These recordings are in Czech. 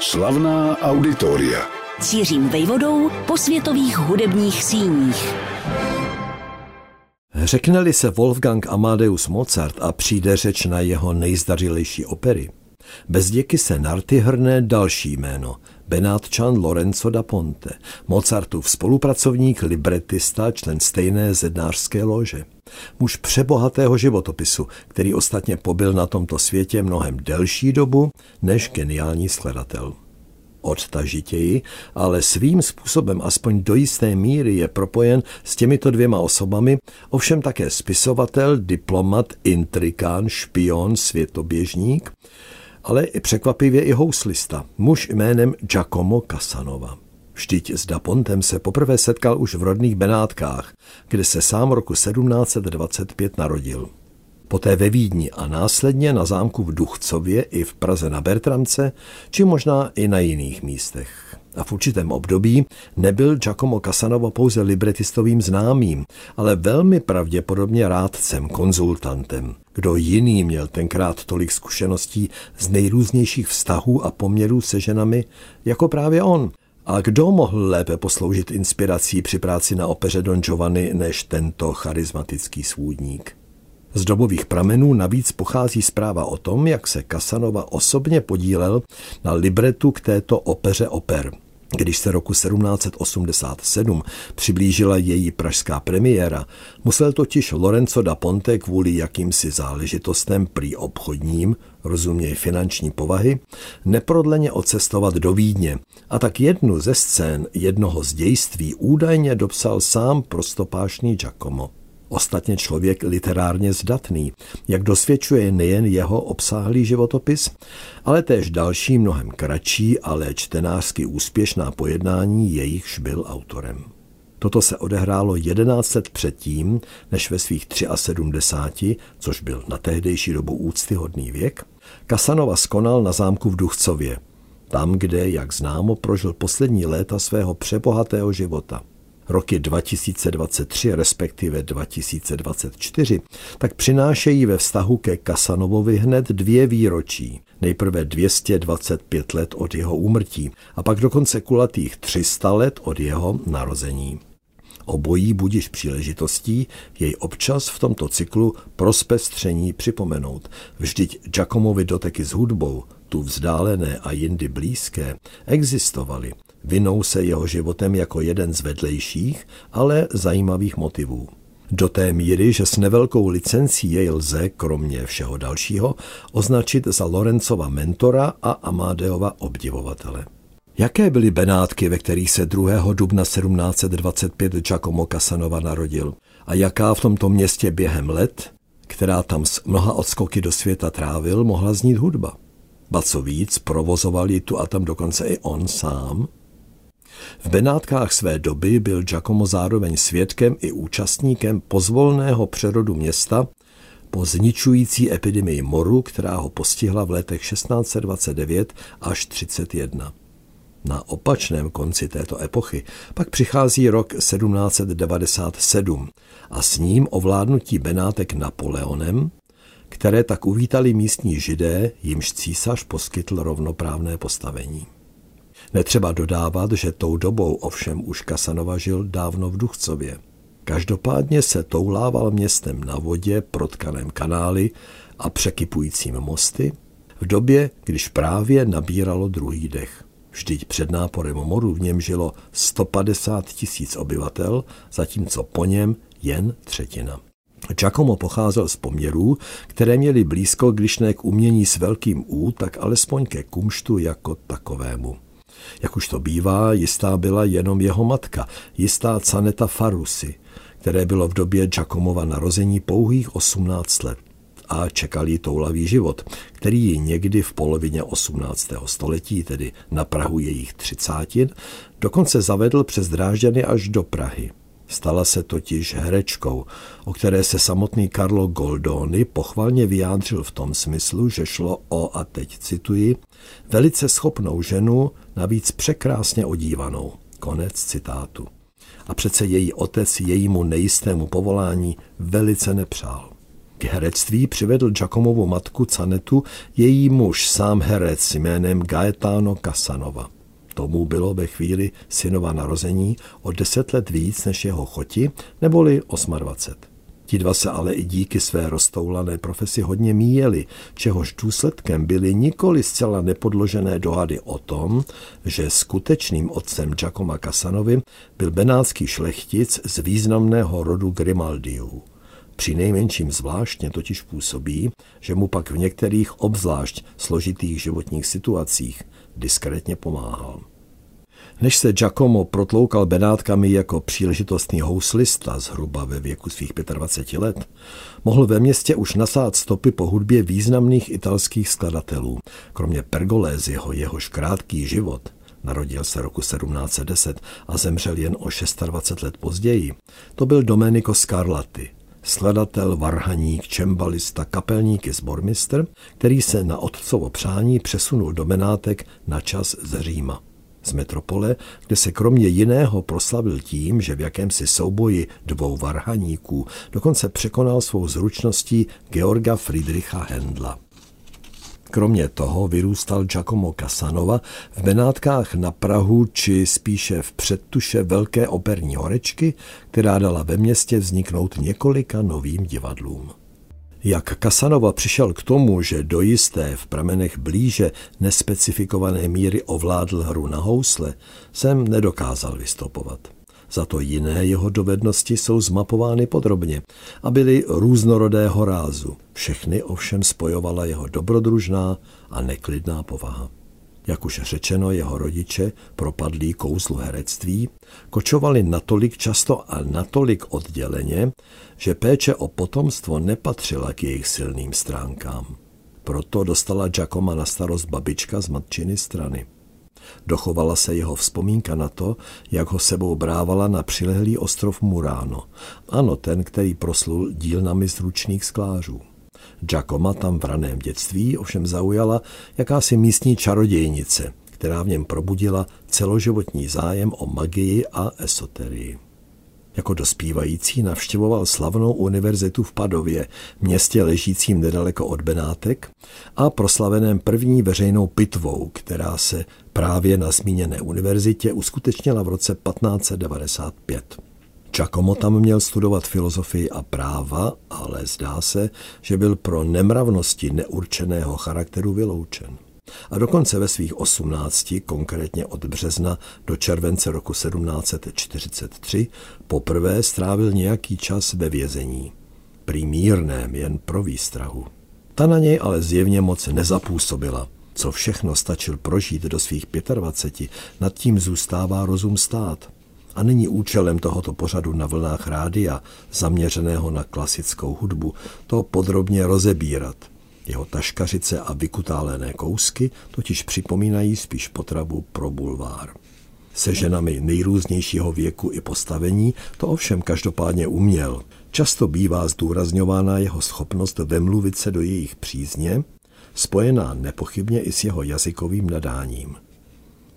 Slavná auditoria. Cířím vejvodou po světových hudebních síních. Řekne-li se Wolfgang Amadeus Mozart a přijde řeč na jeho nejzdařilejší opery, bez děky se narty hrne další jméno, Benátčan Lorenzo da Ponte, Mozartův spolupracovník, libretista, člen stejné zednářské lože. Muž přebohatého životopisu, který ostatně pobyl na tomto světě mnohem delší dobu než geniální skladatel odtažitěji, ale svým způsobem aspoň do jisté míry je propojen s těmito dvěma osobami, ovšem také spisovatel, diplomat, intrikán, špion, světoběžník, ale i překvapivě i houslista, muž jménem Giacomo Casanova. Vždyť s Dapontem se poprvé setkal už v rodných Benátkách, kde se sám roku 1725 narodil. Poté ve Vídni a následně na zámku v Duchcově i v Praze na Bertramce, či možná i na jiných místech. A v určitém období nebyl Giacomo Casanovo pouze libretistovým známým, ale velmi pravděpodobně rádcem, konzultantem. Kdo jiný měl tenkrát tolik zkušeností z nejrůznějších vztahů a poměrů se ženami, jako právě on. A kdo mohl lépe posloužit inspirací při práci na opeře Don Giovanni než tento charismatický svůdník? Z dobových pramenů navíc pochází zpráva o tom, jak se Kasanova osobně podílel na libretu k této opeře oper. Když se roku 1787 přiblížila její pražská premiéra, musel totiž Lorenzo da Ponte kvůli jakýmsi záležitostem prý obchodním, rozuměj finanční povahy, neprodleně odcestovat do Vídně a tak jednu ze scén jednoho z dějství údajně dopsal sám prostopášný Giacomo. Ostatně člověk literárně zdatný, jak dosvědčuje nejen jeho obsáhlý životopis, ale též další mnohem kratší, ale čtenářsky úspěšná pojednání, jejichž byl autorem. Toto se odehrálo 11 let předtím, než ve svých 73, což byl na tehdejší dobu úctyhodný věk, Kasanova skonal na zámku v Duchcově, tam, kde, jak známo, prožil poslední léta svého přebohatého života – roky 2023 respektive 2024, tak přinášejí ve vztahu ke Kasanovovi hned dvě výročí. Nejprve 225 let od jeho úmrtí a pak dokonce kulatých 300 let od jeho narození. Obojí budiš příležitostí jej občas v tomto cyklu prospestření připomenout. Vždyť Giacomovi doteky s hudbou, tu vzdálené a jindy blízké, existovaly vinou se jeho životem jako jeden z vedlejších, ale zajímavých motivů. Do té míry, že s nevelkou licencí jej lze, kromě všeho dalšího, označit za Lorencova mentora a Amadeova obdivovatele. Jaké byly Benátky, ve kterých se 2. dubna 1725 Giacomo Casanova narodil? A jaká v tomto městě během let, která tam s mnoha odskoky do světa trávil, mohla znít hudba? Ba co víc, provozoval ji tu a tam dokonce i on sám? V Benátkách své doby byl Giacomo zároveň svědkem i účastníkem pozvolného přerodu města po zničující epidemii moru, která ho postihla v letech 1629 až 31. Na opačném konci této epochy pak přichází rok 1797 a s ním ovládnutí Benátek Napoleonem, které tak uvítali místní židé, jimž císař poskytl rovnoprávné postavení. Netřeba dodávat, že tou dobou ovšem už Kasanova žil dávno v Duchcově. Každopádně se toulával městem na vodě, protkaném kanály a překypujícím mosty, v době, když právě nabíralo druhý dech. Vždyť před náporem moru v něm žilo 150 tisíc obyvatel, zatímco po něm jen třetina. Giacomo pocházel z poměrů, které měly blízko, když ne k umění s velkým U, tak alespoň ke kumštu jako takovému. Jak už to bývá, jistá byla jenom jeho matka, jistá Caneta Farusy, které bylo v době Giacomova narození pouhých 18 let a čekal jí toulavý život, který ji někdy v polovině 18. století, tedy na Prahu jejich třicátin, dokonce zavedl přes Drážďany až do Prahy. Stala se totiž herečkou, o které se samotný Carlo Goldoni pochvalně vyjádřil v tom smyslu, že šlo o, a teď cituji, velice schopnou ženu, navíc překrásně odívanou. Konec citátu. A přece její otec jejímu nejistému povolání velice nepřál. K herectví přivedl Giacomovu matku Canetu její muž, sám herec jménem Gaetano Casanova. Tomu bylo ve chvíli synova narození o deset let víc než jeho choti, neboli 28. Ti dva se ale i díky své roztoulané profesi hodně míjeli, čehož důsledkem byly nikoli zcela nepodložené dohady o tom, že skutečným otcem Giacoma Casanovi byl benátský šlechtic z významného rodu Grimaldiů. Při nejmenším zvláštně totiž působí, že mu pak v některých obzvlášť složitých životních situacích diskrétně pomáhal. Než se Giacomo protloukal Benátkami jako příležitostný houslista zhruba ve věku svých 25 let, mohl ve městě už nasát stopy po hudbě významných italských skladatelů. Kromě Pergoléziho, jehož krátký život, narodil se roku 1710 a zemřel jen o 26 let později, to byl Domenico Scarlatti, skladatel, varhaník, čembalista, kapelník i zbormistr, který se na otcovo přání přesunul do Benátek na čas z Říma z metropole, kde se kromě jiného proslavil tím, že v jakémsi souboji dvou varhaníků dokonce překonal svou zručností Georga Friedricha Hendla. Kromě toho vyrůstal Giacomo Casanova v Benátkách na Prahu či spíše v předtuše velké operní horečky, která dala ve městě vzniknout několika novým divadlům. Jak Kasanova přišel k tomu, že do jisté v pramenech blíže nespecifikované míry ovládl hru na housle, jsem nedokázal vystopovat. Za to jiné jeho dovednosti jsou zmapovány podrobně a byly různorodého rázu. Všechny ovšem spojovala jeho dobrodružná a neklidná povaha. Jak už řečeno, jeho rodiče, propadlí kouzlu herectví, kočovali natolik často a natolik odděleně, že péče o potomstvo nepatřila k jejich silným stránkám. Proto dostala Giacoma na starost babička z matčiny strany. Dochovala se jeho vzpomínka na to, jak ho sebou brávala na přilehlý ostrov Murano. Ano, ten, který proslul dílnami zručných sklářů. Giacoma tam v raném dětství ovšem zaujala jakási místní čarodějnice, která v něm probudila celoživotní zájem o magii a esoterii. Jako dospívající navštěvoval slavnou univerzitu v Padově, městě ležícím nedaleko od Benátek a proslaveném první veřejnou pitvou, která se právě na zmíněné univerzitě uskutečnila v roce 1595. Giacomo tam měl studovat filozofii a práva, ale zdá se, že byl pro nemravnosti neurčeného charakteru vyloučen. A dokonce ve svých osmnácti, konkrétně od března do července roku 1743, poprvé strávil nějaký čas ve vězení. Prý mírném, jen pro výstrahu. Ta na něj ale zjevně moc nezapůsobila. Co všechno stačil prožít do svých 25, nad tím zůstává rozum stát a není účelem tohoto pořadu na vlnách rádia, zaměřeného na klasickou hudbu, to podrobně rozebírat. Jeho taškařice a vykutálené kousky totiž připomínají spíš potravu pro bulvár. Se ženami nejrůznějšího věku i postavení to ovšem každopádně uměl. Často bývá zdůrazňována jeho schopnost vemluvit se do jejich přízně, spojená nepochybně i s jeho jazykovým nadáním.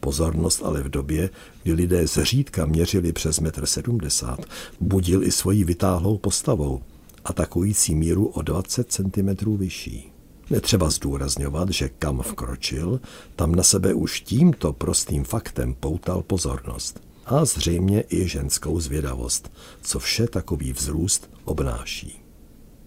Pozornost ale v době, kdy lidé zřídka měřili přes 1,70 m, budil i svojí vytáhlou postavou, atakující míru o 20 cm vyšší. Netřeba zdůrazňovat, že kam vkročil, tam na sebe už tímto prostým faktem poutal pozornost. A zřejmě i ženskou zvědavost, co vše takový vzrůst obnáší.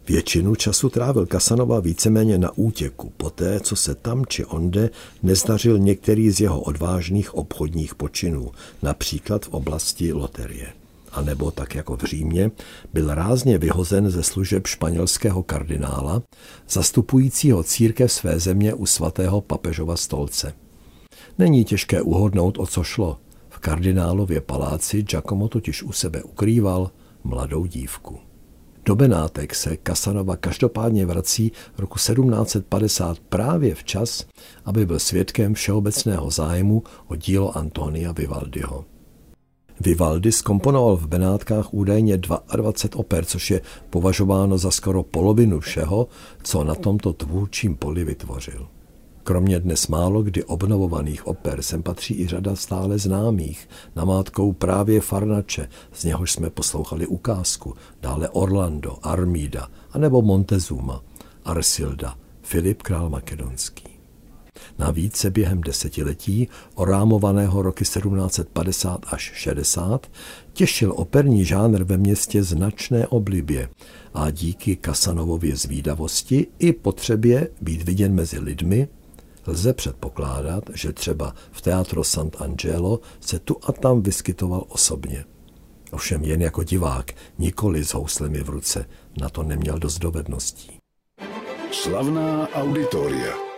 Většinu času trávil Kasanova víceméně na útěku, poté, co se tam či onde nezdařil některý z jeho odvážných obchodních počinů, například v oblasti loterie. A nebo tak jako v Římě, byl rázně vyhozen ze služeb španělského kardinála, zastupujícího církev své země u svatého papežova stolce. Není těžké uhodnout, o co šlo. V kardinálově paláci Giacomo totiž u sebe ukrýval mladou dívku. Do Benátek se Kasanova každopádně vrací roku 1750 právě včas, aby byl svědkem všeobecného zájmu o dílo Antonia Vivaldiho. Vivaldi skomponoval v Benátkách údajně 22 oper, což je považováno za skoro polovinu všeho, co na tomto tvůrčím poli vytvořil. Kromě dnes málo kdy obnovovaných oper sem patří i řada stále známých, namátkou právě Farnače, z něhož jsme poslouchali ukázku, dále Orlando, Armida, anebo Montezuma, Arsilda, Filip Král Makedonský. Navíc se během desetiletí, orámovaného roky 1750 až 60, těšil operní žánr ve městě značné oblibě a díky Kasanovově zvídavosti i potřebě být viděn mezi lidmi, lze předpokládat, že třeba v Teatro Sant'Angelo se tu a tam vyskytoval osobně. Ovšem jen jako divák, nikoli s houslemi v ruce, na to neměl dost dovedností. Slavná auditoria.